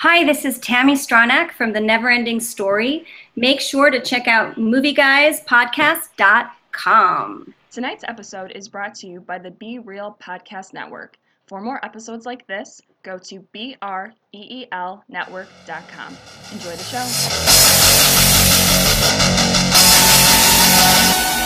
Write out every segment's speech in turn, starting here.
Hi, this is Tammy Stronach from The Neverending Story. Make sure to check out movieguyspodcast.com. Tonight's episode is brought to you by the Be Real Podcast Network. For more episodes like this, go to BREELnetwork.com. Enjoy the show.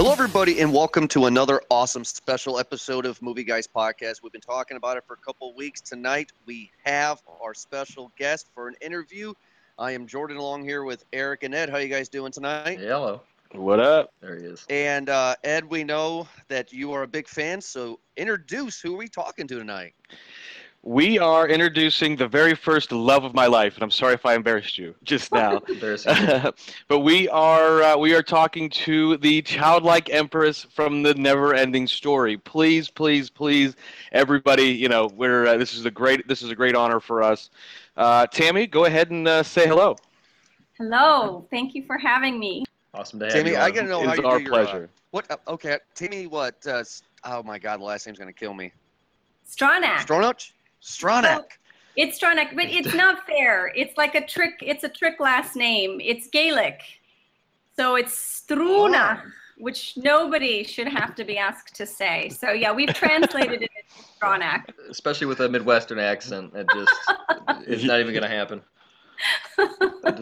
Hello, everybody, and welcome to another awesome special episode of Movie Guys Podcast. We've been talking about it for a couple of weeks. Tonight, we have our special guest for an interview. I am Jordan along here with Eric and Ed. How you guys doing tonight? Hello. What up? There he is. And uh, Ed, we know that you are a big fan, so introduce who are we talking to tonight? We are introducing the very first love of my life, and I'm sorry if I embarrassed you just now. But we are uh, we are talking to the childlike empress from the never-ending story. Please, please, please, everybody, you know, we're uh, this is a great this is a great honor for us. Uh, Tammy, go ahead and uh, say hello. Hello, thank you for having me. awesome to have Tammy, you I on. gotta know how It's you our do your, uh, pleasure. what? Uh, okay, Tammy, what? Uh, oh my God, the last name's gonna kill me. Stronach. Stronach. Stronach. It's Stronach, but it's not fair. It's like a trick. It's a trick last name. It's Gaelic, so it's Struna, which nobody should have to be asked to say. So yeah, we've translated it into Stronach. Especially with a Midwestern accent. It just it's not even gonna happen.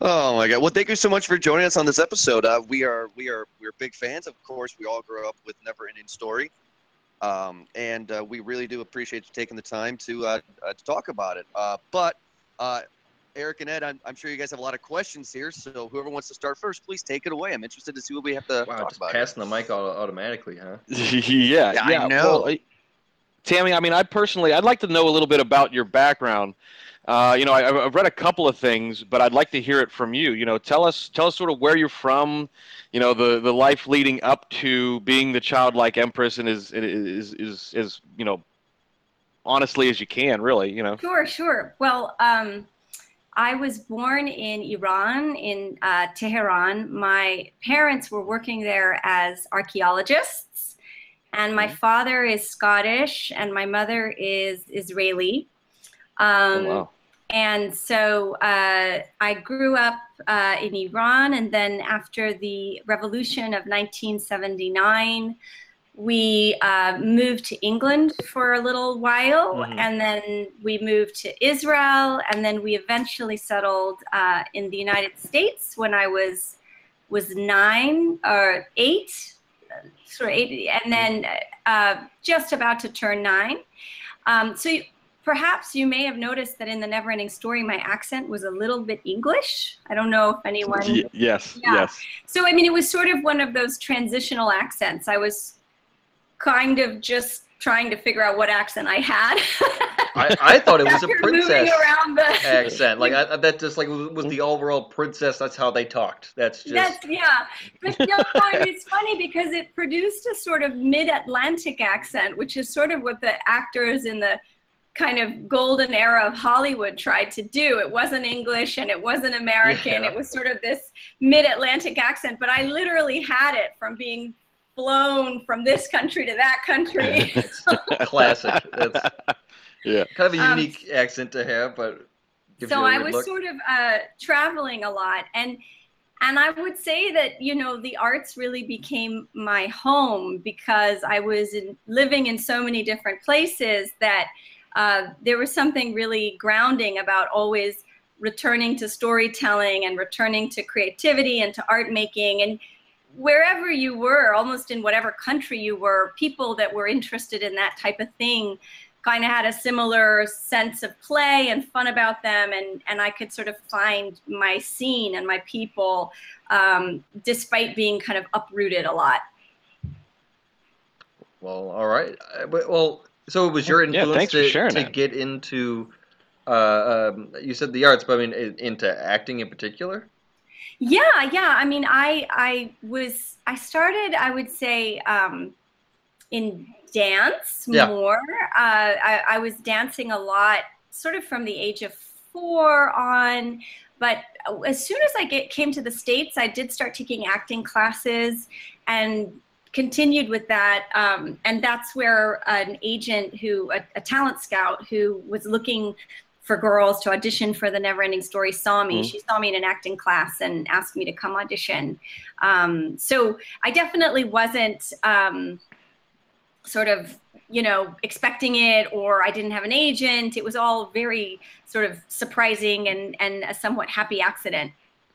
Oh my God! Well, thank you so much for joining us on this episode. Uh, we are we are we're big fans. Of course, we all grew up with Never Ending Story, um, and uh, we really do appreciate you taking the time to uh, uh, to talk about it. Uh, but uh, Eric and Ed, I'm, I'm sure you guys have a lot of questions here. So whoever wants to start first, please take it away. I'm interested to see what we have to wow, talk just about. passing the mic au- automatically, huh? yeah, Yeah, I know. Well, I- Tammy, I mean, I personally, I'd like to know a little bit about your background. Uh, you know, I, I've read a couple of things, but I'd like to hear it from you. You know, tell us, tell us sort of where you're from. You know, the the life leading up to being the childlike empress, and is is is is you know, honestly as you can, really. You know. Sure, sure. Well, um, I was born in Iran, in uh, Tehran. My parents were working there as archaeologists, and my father is Scottish, and my mother is Israeli. Um, oh, wow. And so uh, I grew up uh, in Iran, and then after the revolution of 1979, we uh, moved to England for a little while, Mhm. and then we moved to Israel, and then we eventually settled uh, in the United States when I was was nine or eight, sort of eight, and then uh, just about to turn nine. Um, so you- perhaps you may have noticed that in the Neverending Story, my accent was a little bit English. I don't know if anyone. Y- yes, Yeah. yes. So I mean, it was sort of one of those transitional accents. I was kind of just trying to figure out what accent I had. I, I thought it was a princess around the accent. Like I, that just like was the overall princess. That's how they talked. That's just That's yeah, but no, it's funny because it produced a sort of mid-Atlantic accent, which is sort of what the actors in the kind of golden era of Hollywood tried to do. It wasn't English and it wasn't American. Yeah. It was sort of this mid-Atlantic accent, but I literally had it from being flown from this country to that country. it's classic. That's Yeah. kind of a Um, unique accent to have, but so you a I weird was look. sort of uh, traveling a lot, and and I would say that you know the arts really became my home because I was in, living in so many different places that uh, there was something really grounding about always returning to storytelling and returning to creativity and to art making. And wherever you were almost in whatever country you were people that were interested in that type of thing kind of had a similar sense of play and fun about them. And and i could sort of find my scene and my people um, despite being kind of uprooted a lot. Well, all right. Uh, Well, so it was your influence thanks for to, sharing to get into, uh, um, you said the arts, but I mean into acting in particular. yeah yeah i mean i i was i started i would say um in dance Yeah. more uh I, I was dancing a lot sort of from the age of four on but as soon as i get came to the states i did start taking acting classes and continued with that, um, and that's where an agent who, a, a, talent scout who was looking for girls to audition for the Neverending Story saw me. Mm-hmm. She saw me in an acting class and asked me to come audition. Um, so I definitely wasn't um, sort of you know expecting it or i didn't have an agent it was all very sort of surprising and and a somewhat happy accident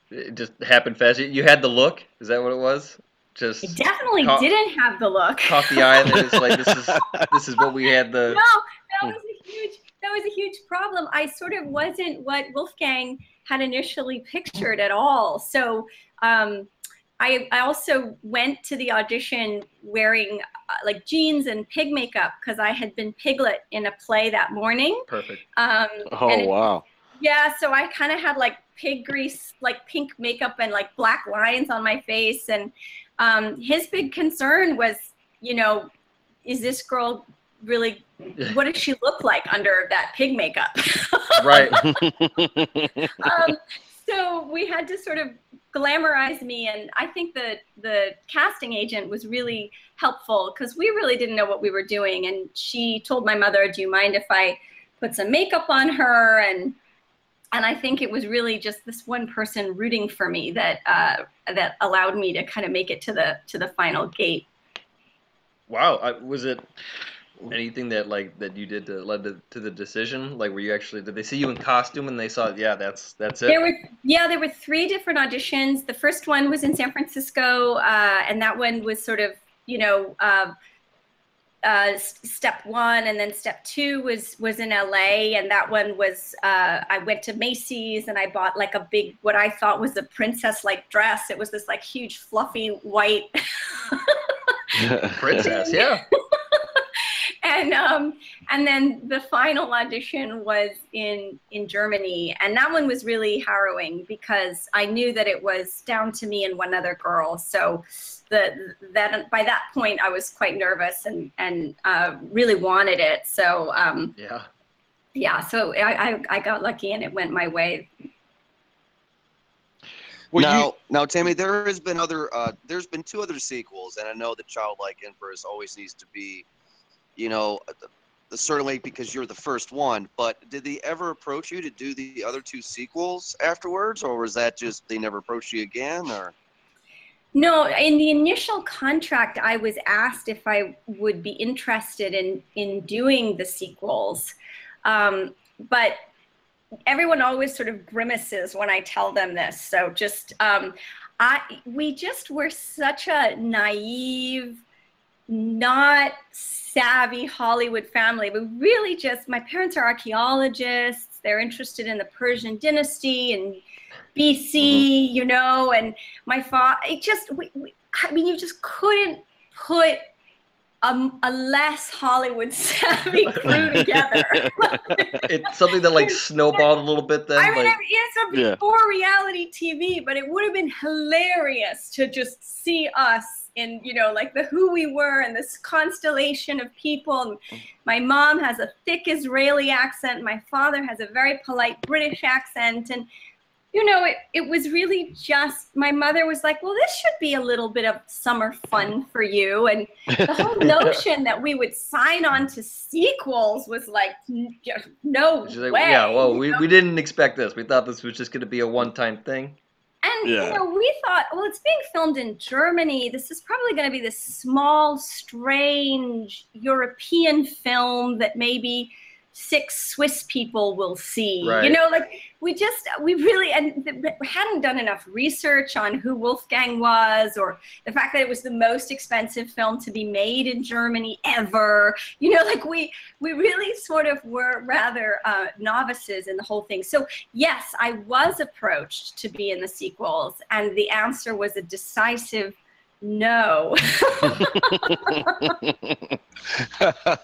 it just happened fast you had the look is that what it was just it definitely caught, didn't have the look. Caught the eye, and it's like this is this is what we had. The no, that was a huge that was a huge problem. I sort of wasn't what Wolfgang had initially pictured at all. So um, I I also went to the audition wearing uh, like jeans and pig makeup because I had been Piglet in a play that morning. Perfect. Um, oh it, wow. Yeah, so I kind of had like pig grease, like pink makeup and like black lines on my face and um, his big concern was, you know, is this girl really what does she look like under that pig makeup? Right. Um, so we had to sort of glamorize me and i think that the casting agent was really helpful because we really didn't know what we were doing and she told my mother do you mind if i put some makeup on her? And and I think it was really just this one person rooting for me that uh, that allowed me to kind of make it to the to the final gate. Wow, I, was it anything that like that you did to led to, to, the decision? Like, were you actually did they see you in costume and they saw, yeah, that's that's it? There were yeah, there were three different auditions. The first one was in San Francisco, uh, and that one was sort of you know. Uh, uh, step one and then step two was was in LA and that one was uh, I went to Macy's and I bought like a big what I thought was a princess like dress. It was this like huge fluffy white princess, yeah. And um, and then the final audition was in in Germany, and that one was really harrowing because I knew that it was down to me and one other girl. So the that by that point I was quite nervous and and uh, really wanted it. So um, yeah, yeah. So I, I, I got lucky and it went my way. Well, now, you... now, Tammy, there has been other. Uh, there's been two other sequels, and I know that Childlike Empress always needs to be, you know, certainly because you're the first one. But did they ever approach you to do the other two sequels afterwards, or was that just they never approached you again, or? No, in the initial contract, I was asked if I would be interested in in doing the sequels, um, but everyone always sort of grimaces when I tell them this. So just um, I we just were such a naive, not savvy Hollywood family. We really just my parents are archaeologists. They're interested in the Persian dynasty and BC, mm-hmm. you know, and my father, it just, we, we, I mean, you just couldn't put a, a less Hollywood savvy crew together. it's something that like snowballed a little bit then. I mean, like, it's before yeah. reality TV, but it would have been hilarious to just see us in, you know, like the who we were and this constellation of people. My mom has a thick Israeli accent. My father has a very polite British accent. And you know, it, it was really just my mother was like, well, this should be a little bit of summer fun for you. And the whole notion that we would sign on to sequels was like, no way. Like, yeah, well, we, we didn't expect this. We thought this was just going to be a one time thing. And, yeah. you know, we thought, well, it's being filmed in Germany. This is probably going to be this small, strange European film that maybe six Swiss people will see. Right. You know, like we just we really and hadn't done enough research on who Wolfgang was or the fact that it was the most expensive film to be made in Germany ever. You know, like we we really sort of were rather uh, novices in the whole thing. So yes, I was approached to be in the sequels, and the answer was a decisive no.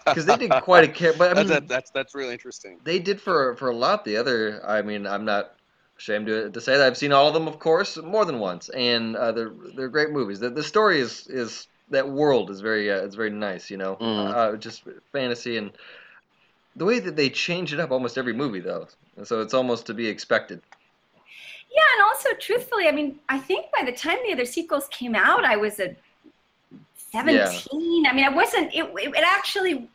Because they did quite a care, but I mean, that's, that's that's really interesting. They did for for a lot. The other, I mean, I'm not ashamed to, to say that I've seen all of them, of course, more than once, and uh, they're they're great movies. The, the story is is that world is very uh, it's very nice, you know, mm. uh, just fantasy and the way that they change it up almost every movie though, so it's almost to be expected. Yeah, and also truthfully, I mean, I think by the time the other sequels came out, I was a 17. I mean, I wasn't, it, it, it actually,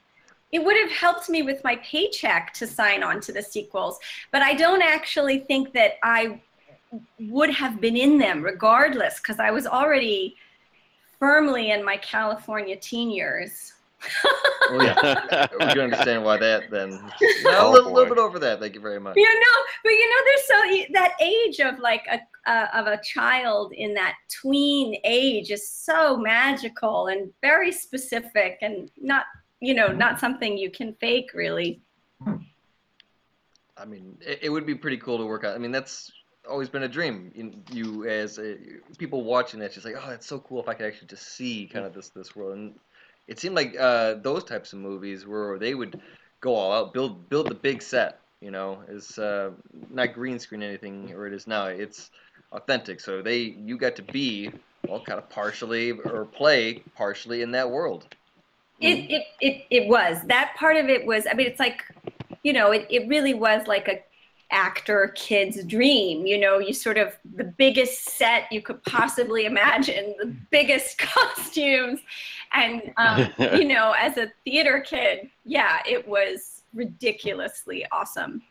it would have helped me with my paycheck to sign on to the sequels, but I don't actually think that I would have been in them regardless because I was already firmly in my California teen years. Oh yeah, we can understand why that then. No, Oh, a little, little bit over that. Thank you very much. you know but you know there's so that age of like a uh, of a child in that tween age is so magical and very specific and not you know not something you can fake really I mean, it, it would be pretty cool to work out. I mean, that's always been a dream. You, you as a, people watching that, just like, oh, that's so cool if I could actually just see kind of this this world. And it seemed like uh, those types of movies where they would go all out, build build the big set. You know, is uh, not green screen anything, or it is now. It's authentic. So they you got to be well, kind of partially or play partially in that world. it, it it it was that part of it was i mean it's like you know it, it really was like a actor kid's dream you know you sort of the biggest set you could possibly imagine the biggest costumes and um, you know as a theater kid yeah it was ridiculously awesome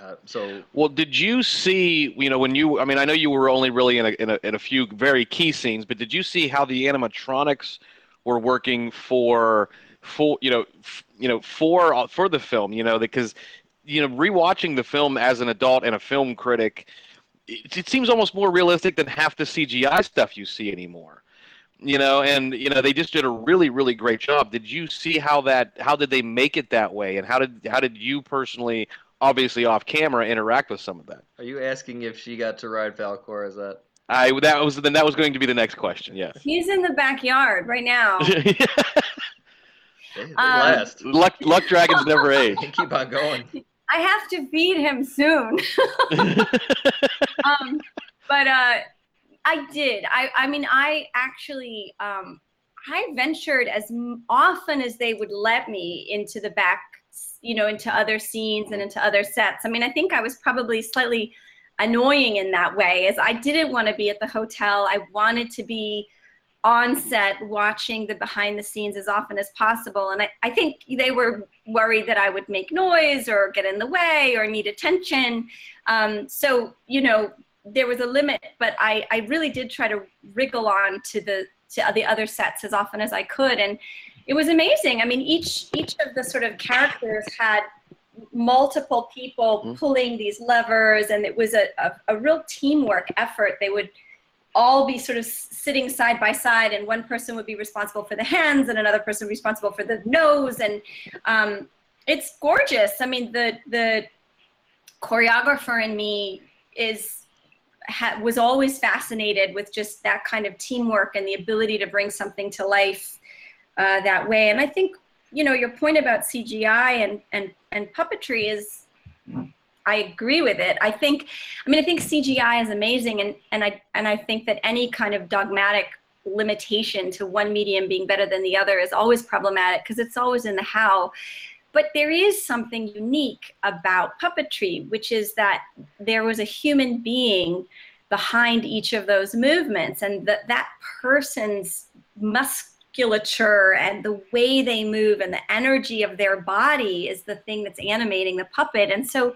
Uh, so Well, did you see, you know, when you, I mean, I know you were only really in a, in a, in a few very key scenes, but did you see how the animatronics were working for, for, you know, f, you know, for, uh, for the film, you know, because, you know, rewatching the film as an adult and a film critic, it, it seems almost more realistic than half the CGI stuff you see anymore. You know, and you know they just did a really, really great job. Did you see how that? How did they make it that way? And how did how did you personally obviously off camera interact with some of that. are you asking if she got to ride Falkor? Is that? I that was then that was going to be the next question. Yes. he's in the backyard right now They, they Um, last. luck luck dragons never age. Keep on going. i have to feed him soon um, but uh, I did. I, I mean, I actually, um, I ventured as often as they would let me into the back, you know, into other scenes and into other sets. I mean, I think I was probably slightly annoying in that way, as I didn't want to be at the hotel. I wanted to be on set watching the behind the scenes as often as possible. And I, I think they were worried that I would make noise or get in the way or need attention. Um, so, you know, there was a limit, but I, I really did try to wriggle on to the to the other sets as often as I could, and it was amazing. I mean, each each of the sort of characters had multiple people Mhm. pulling these levers, and it was a, a, a real teamwork effort. They would all be sort of sitting side by side, and one person would be responsible for the hands, and another person responsible for the nose, and um, it's gorgeous. I mean, the the choreographer in me is ha, was always fascinated with just that kind of teamwork and the ability to bring something to life uh, that way. And I think you know your point about CGI and and and puppetry is. I agree with it. I think, I mean, I think CGI is amazing, and and I and I think that any kind of dogmatic limitation to one medium being better than the other is always problematic because it's always in the how. But there is something unique about puppetry, which is that there was a human being behind each of those movements, and that that person's musculature and the way they move and the energy of their body is the thing that's animating the puppet. And so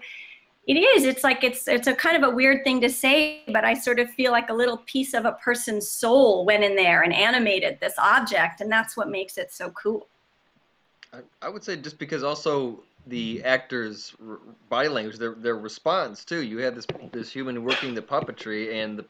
it is. It's like it's it's a kind of a weird thing to say, but I sort of feel like a little piece of a person's soul went in there and animated this object, and that's what makes it so cool. I, I would say just because also the actors' r- body language, their their response too. You had this this human working the puppetry, and the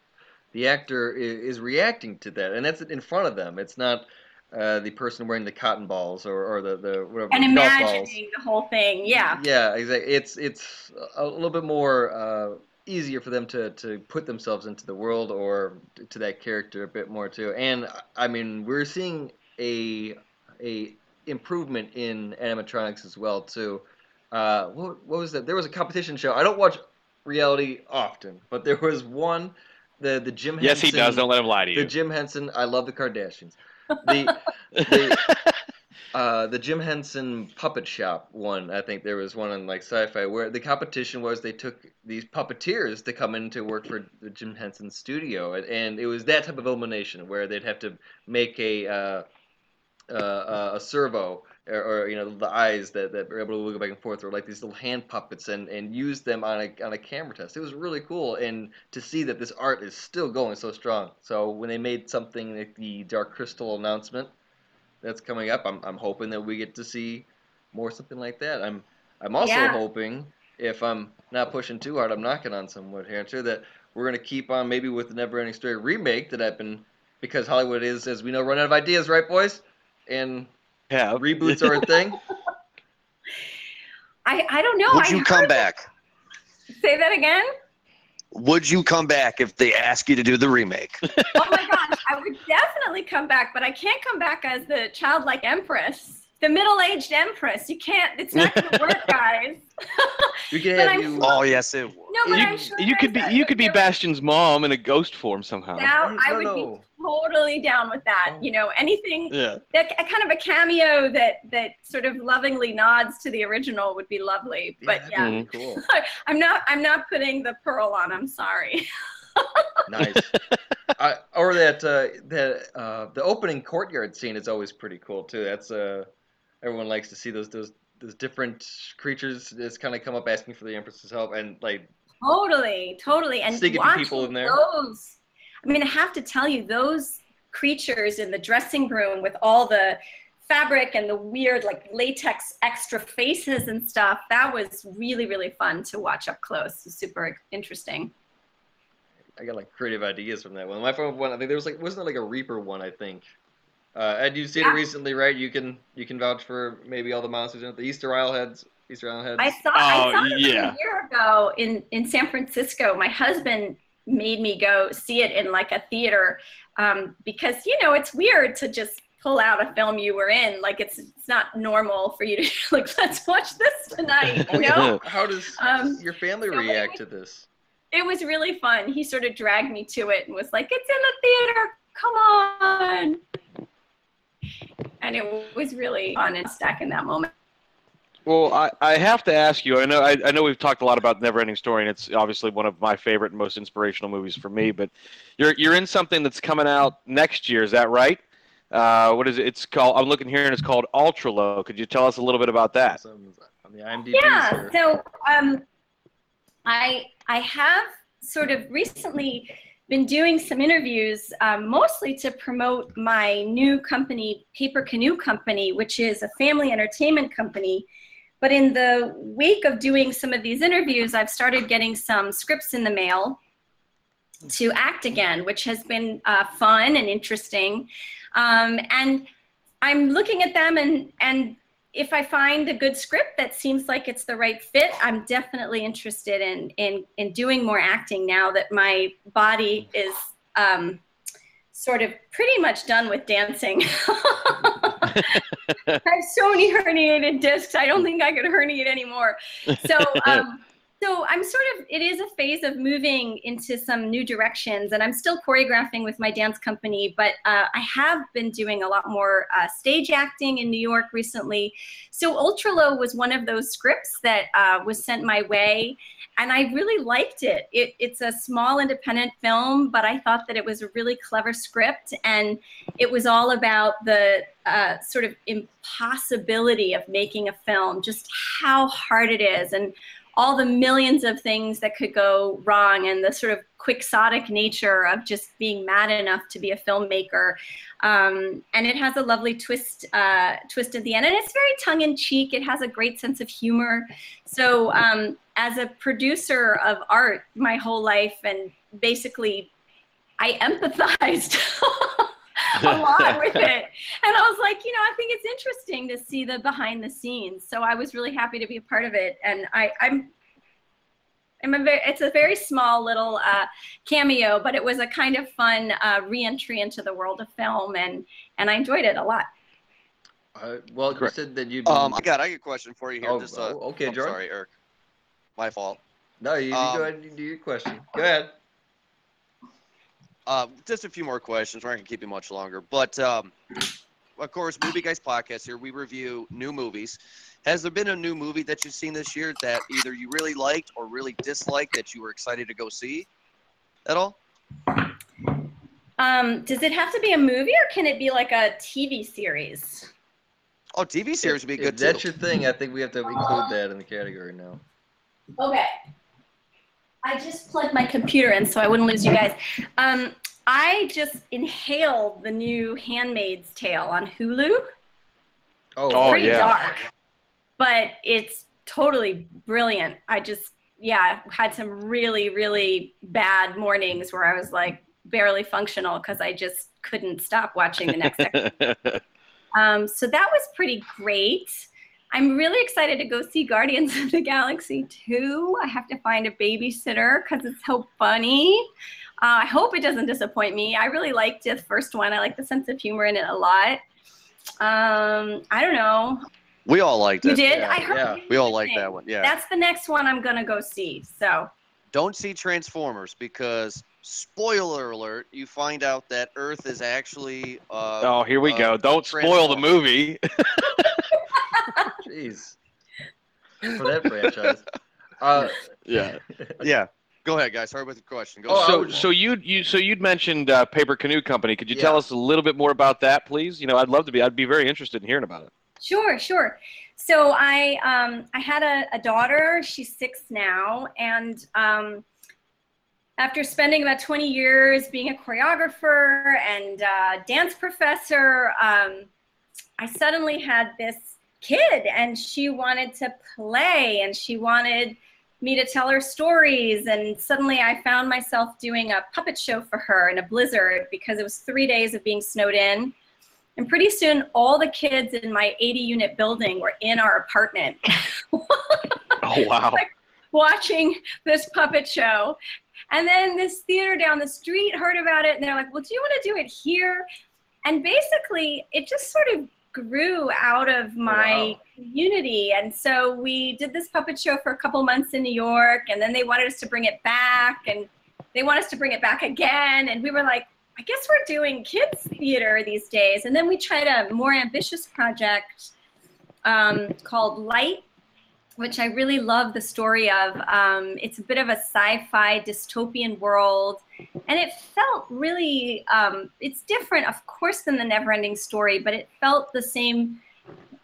the actor is, is reacting to that, and that's in front of them. It's not uh, the person wearing the cotton balls or, or the the whatever And golf balls. imagining the whole thing, yeah. Yeah, exactly. It's it's a little bit more uh, easier for them to, to put themselves into the world or to that character a bit more too. And I mean, we're seeing a a improvement in animatronics as well too. Uh, what what was that? There was a competition show. I don't watch reality often, but there was one. The the Jim Henson yes, he does. Don't let him lie to you. the. Jim Henson. I love the Kardashians. The the, uh, the Jim Henson Puppet Shop one. I think there was one on like Sci-Fi where the competition was they took these puppeteers to come in to work for the Jim Henson studio, and, and it was that type of elimination where they'd have to make a uh, uh, a servo or, or, you know the eyes that, that are able to wiggle back and forth or like these little hand puppets and, and use them on a, on a camera test. It was really cool and to see that this art is still going so strong. So when they made something like the dark crystal announcement that's coming up i'm, I'm hoping that we get to see more something like that. I'm i'm also Yeah. hoping if i'm not pushing too hard i'm knocking on some wood here too that we're going to keep on maybe with the never ending story remake that i've been because hollywood is as we know running out of ideas right boys and Yeah. reboots are a thing. I, I don't know. Would I you come heard- back? Say that again. Would you come back if they ask you to do the remake? Oh my gosh, I would definitely come back, but I can't come back as the childlike empress, the middle-aged empress. You can't. It's not going to work, guys. We can But have I'm you. Oh yes, it would. No, but You, I'm sure you could be there's you could be Bastian's mom in a ghost form somehow. Now I no, would be totally down with that. Oh. You know, anything Yeah. that a kind of a cameo that that sort of lovingly nods to the original would be lovely. But that'd yeah, be Mhm. cool. I'm not I'm not putting the pearl on. I'm sorry. Nice. I, or that uh, that uh, the opening courtyard scene is always pretty cool too. That's uh, everyone likes to see those those those different creatures just kind of come up asking for the Empress's help and like Totally, totally. And watching people in there. those, I mean, I have to tell you, those creatures in the dressing room with all the fabric and the weird like latex extra faces and stuff, that was really, really fun to watch up close. Super interesting. I got like creative ideas from that one. My favorite one, I think there was like wasn't there like a Reaper one? I think. Uh, Ed, you've seen Yeah. it recently, right? You can you can vouch for maybe all the monsters in it. The Easter Isle heads, Easter Isle heads. I saw, I Oh, saw it yeah. a year ago in, in San Francisco. My husband made me go see it in like a theater um, because, you know, it's weird to just pull out a film you were in. Like it's, it's not normal for you to like, let's watch this tonight, you know? How does Um, your family so react we- to this? it was really fun. He sort of dragged me to it and was like, it's in the theater. Come on. And it was really fun and stuck in that moment. Well, I, I have to ask you. I know I, I know we've talked a lot about Neverending Story, and it's obviously one of my favorite and most inspirational movies for me. But you're you're in something that's coming out next year. Is that right? Uh, what is it? It's called. I'm looking here, and it's called Ultra Low. Could you tell us a little bit about that? Some- on the IMDb. yeah here. so um, i i have sort of recently been doing some interviews um, mostly to promote my new company paper canoe company which is a family entertainment company. But in the wake of doing some of these interviews i've started getting some scripts in the mail to act again which has been uh, fun and interesting. Um, and i'm looking at them and and if I find a good script that seems like it's the right fit, I'm definitely interested in in in doing more acting now that my body is um, sort of pretty much done with dancing. I have so many herniated discs. I don't think I could herniate anymore. So. Um, so I'm sort of, it is a phase of moving into some new directions, and I'm still choreographing with my dance company, but uh, I have been doing a lot more uh, stage acting in New York recently. So Ultra Low was one of those scripts that uh, was sent my way, and I really liked it. it. It's a small independent film, but I thought that it was a really clever script, and it was all about the uh, sort of impossibility of making a film, just how hard it is, and all the millions of things that could go wrong and the sort of quixotic nature of just being mad enough to be a filmmaker. Um, and it has a lovely twist uh, twist at the end. And it's very tongue-in-cheek. It has a great sense of humor. So um, as a producer of art my whole life and basically i empathized a lot with it. And I was like, you know, I think it's interesting to see the behind the scenes. So I was really happy to be a part of it. And I, I'm, I'm a very, it's a very small little uh, cameo, but it was a kind of fun uh, re-entry into the world of film, and and I enjoyed it a lot. Uh, well, you Correct. said that you. Um, I got I got a question for you here. Oh, Just, uh, oh, okay, I'm sorry, Eric. My fault. no, you, you um, go ahead and do your question. Go ahead. Uh, just a few more questions. We're not gonna keep you much longer, but um, of course, Movie Guys podcast here. We review new movies. Has there been a new movie that you've seen this year that either you really liked or really disliked that you were excited to go see at all? Um, does it have to be a movie or can it be like a TV series? Oh, TV series would be If good that's your thing, I think we have to include that in the category now. Okay. I just plugged my computer in so I wouldn't lose you guys. Um, I just inhaled the new Handmaid's Tale on Hulu. Oh, Oh, Pretty yeah. dark, but it's totally brilliant. I just, yeah, had some really, really bad mornings where I was like barely functional because I just couldn't stop watching the next episode. Um, so that was pretty great. I'm really excited to go see Guardians of the Galaxy 2. I have to find a babysitter because it's so funny. Uh, I hope it doesn't disappoint me. I really liked the first one. I like the sense of humor in it a lot. Um, I don't know. We all liked You it. You did? Yeah, I heard yeah. We all good like that one. Yeah. That's the next one I'm gonna go see. So Don't see Transformers because spoiler alert, you find out that Earth is actually uh, oh, here we uh, go. Don't spoil the movie. Jeez. For that franchise. Uh, yeah. Yeah. Go ahead, guys. Sorry with the question. Go Oh, ahead. I So, would- so you you so you'd mentioned uh, Paper Canoe Company. Could you tell us a little bit more about that, please? You know, I'd love to be. I'd be very interested in hearing about it. Sure, sure. So I um, I had a, a daughter. She's six now, and um, after spending about 20 years being a choreographer and uh, dance professor, um, I suddenly had this kid, and she wanted to play, and she wanted me to tell her stories. And suddenly, I found myself doing a puppet show for her in a blizzard because it was three days of being snowed in. And pretty soon, all the kids in my 80 unit building were in our apartment Oh wow. watching this puppet show. And then this theater down the street heard about it and they're like, well, do you want to do it here? And basically, it just sort of grew out of my Wow. community. And so we did this puppet show for a couple months in New York, and then they wanted us to bring it back, and they want us to bring it back again. And we were like, I guess we're doing kids theater these days. And then we tried a more ambitious project um, called Light, which I really love the story of. Um, it's a bit of a sci-fi dystopian world, and it felt really. Um, it's different, of course, than the Never-Ending Story, but it felt the same.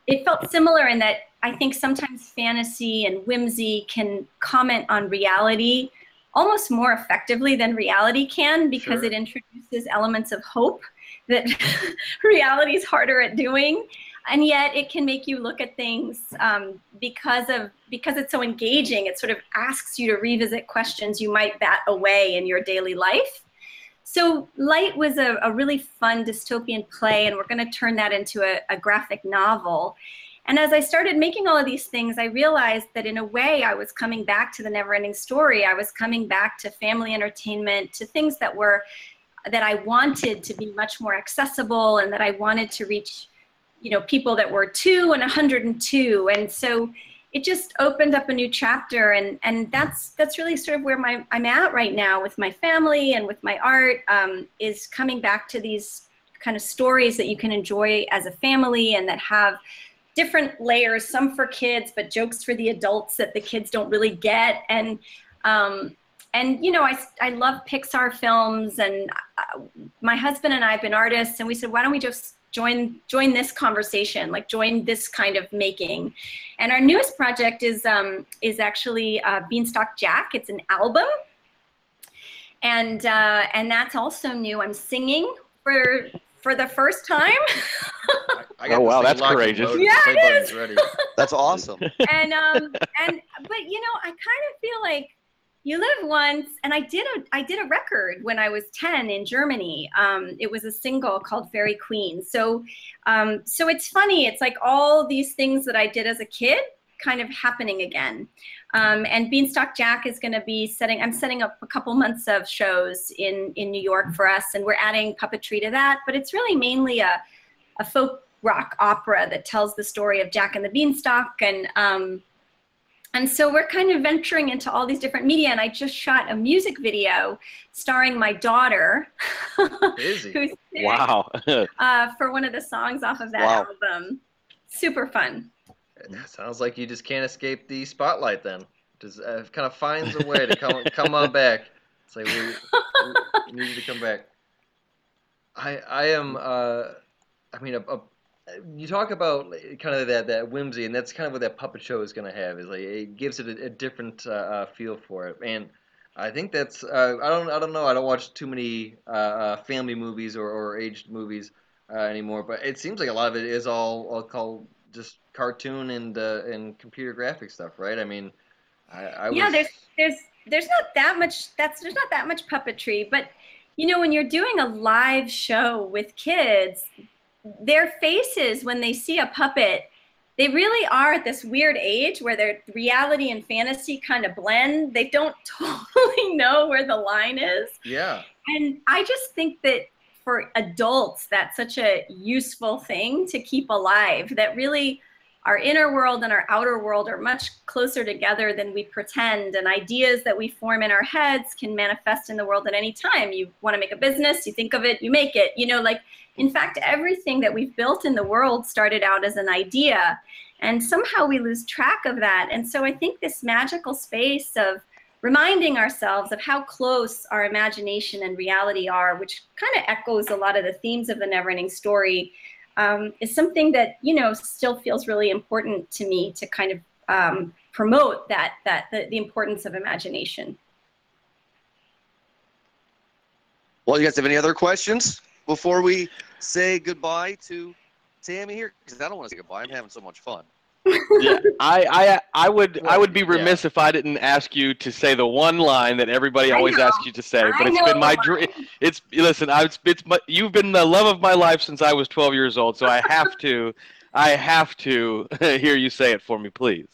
It felt similar in that I think sometimes fantasy and whimsy can comment on reality almost more effectively than reality can because Sure. it introduces elements of hope that reality is harder at doing and yet it can make you look at things um, because of because it's so engaging it sort of asks you to revisit questions you might bat away in your daily life. So light was a, a really fun dystopian play and we're going to turn that into a, a graphic novel. And as i started making all of these things i realized that in a way i was coming back to the never ending story. I was coming back to family entertainment to things that were that i wanted to be much more accessible and that i wanted to reach you know people that were two and 102 and so it just opened up a new chapter and and that's that's really sort of where my i'm at right now with my family and with my art um, is coming back to these kind of stories that you can enjoy as a family and that have different layers some for kids but jokes for the adults that the kids don't really get. And um, and you know I, I love pixar films and uh, my husband and i have been artists and we said why don't we just join join this conversation like join this kind of making. And our newest project is um, is actually uh, beanstalk jack. It's an album. And uh, and that's also new. I'm singing for for the first time. I Oh, wow, that's courageous. Yeah, The it play button's ready. That's awesome. and um and but you know i kind of feel like you live once and i did a i did a record when i was 10 in germany. Um it was a single called fairy queen. So um so it's funny it's like all these things that i did as a kid kind of happening again. Um, and beanstalk jack is going to be setting i'm setting up a couple months of shows in in new york for us and we're adding puppetry to that but it's really mainly a a folk rock opera that tells the story of Jack and the Beanstalk and um, and so we're kind of venturing into all these different media and i just shot a music video starring my daughter Busy. who's six, Wow. uh, for one of the songs off of that Wow. album super fun It sounds like you just can't escape the spotlight then. Just uh, kind of finds a way to come come on back. It's like we, we need you to come back. I I am uh, I mean a, a, you talk about kind of that that whimsy and that's kind of what that puppet show is going to have is like it gives it a, a different uh, uh, feel for it. And I think that's uh, I don't I don't know I don't watch too many uh, uh, family movies or, or aged movies uh, anymore but it seems like a lot of it is all, all called just cartoon and uh, and computer graphic stuff right? I mean I, I Yeah, was, there's there's there's not that much that's there's not that much puppetry, but you know when you're doing a live show with kids, their faces when they see a puppet, they really are at this weird age where their reality and fantasy kind of blend. They don't totally know where the line is. yeah And I just think that for adults, that's such a useful thing to keep alive. That really our inner world and our outer world are much closer together than we pretend. And ideas that we form in our heads can manifest in the world at any time. You want to make a business, you think of it, you make it. You know, like, in fact, everything that we've built in the world started out as an idea. And somehow we lose track of that. And so I think this magical space of reminding ourselves of how close our imagination and reality are, which kind of echoes a lot of the themes of the Neverending Story, um, is something that you know still feels really important to me to kind of um, promote that that the, the importance of imagination. Well, you guys have any other questions before we say goodbye to Tammy here? Because I don't want to say goodbye. I'm having so much fun. Yeah, I, I, I would, I would be Well, yeah. remiss if I didn't ask you to say the one line that everybody I always know. asks you to say. But I it's been my dream. It's listen. I was, it's my, you've been the love of my life since I was 12 years old. So I have to, I have to hear you say it for me, please.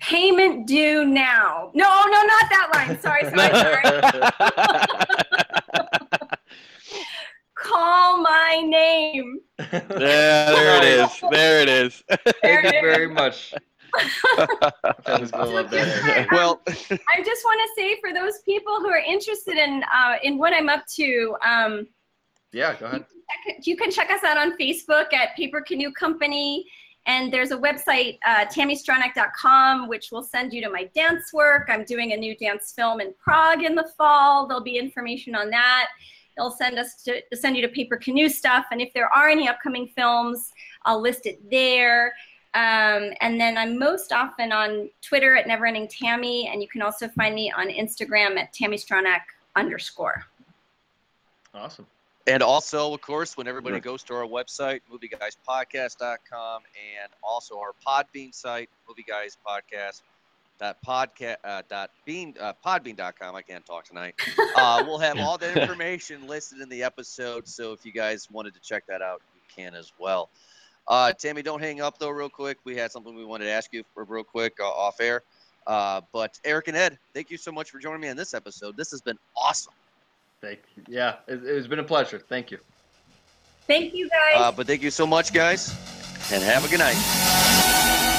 Payment due now. No, oh, no, not that line. Sorry, sorry, sorry. Call my name. Yeah, there it is. There it is. Thank you very much. Family's gonna love. Well, I just want to say for those people who are interested in uh, in what I'm up to, um, Yeah, go ahead. check- you can check us out on Facebook at Paper Canoe Company. And there's a website, uh, tammystronach.com, which will send you to my dance work. I'm doing a new dance film in Prague in the fall. There'll be information on that. They'll send us to send you to Paper Canoe stuff. And if there are any upcoming films, I'll list it there. Um, and then I'm most often on Twitter at Neverending Tammy, and you can also find me on Instagram at Tammy Stronach underscore. Awesome. and also, of course, when everybody Sure. goes to our website, movieguyspodcast.com, and also our Podbean site, movieguyspodcast. Dot podcast uh, dot bean uh, podbean.com i can't talk tonight uh, we'll have all that information listed in the episode so if you guys wanted to check that out you can as well uh, tammy don't hang up though real quick we had something we wanted to ask you for real quick uh, off air uh, but eric and ed thank you so much for joining me on this episode this has been awesome Thank you. Yeah, it, it's been a pleasure. Thank you. Thank you guys. uh, but thank you so much guys and have a good night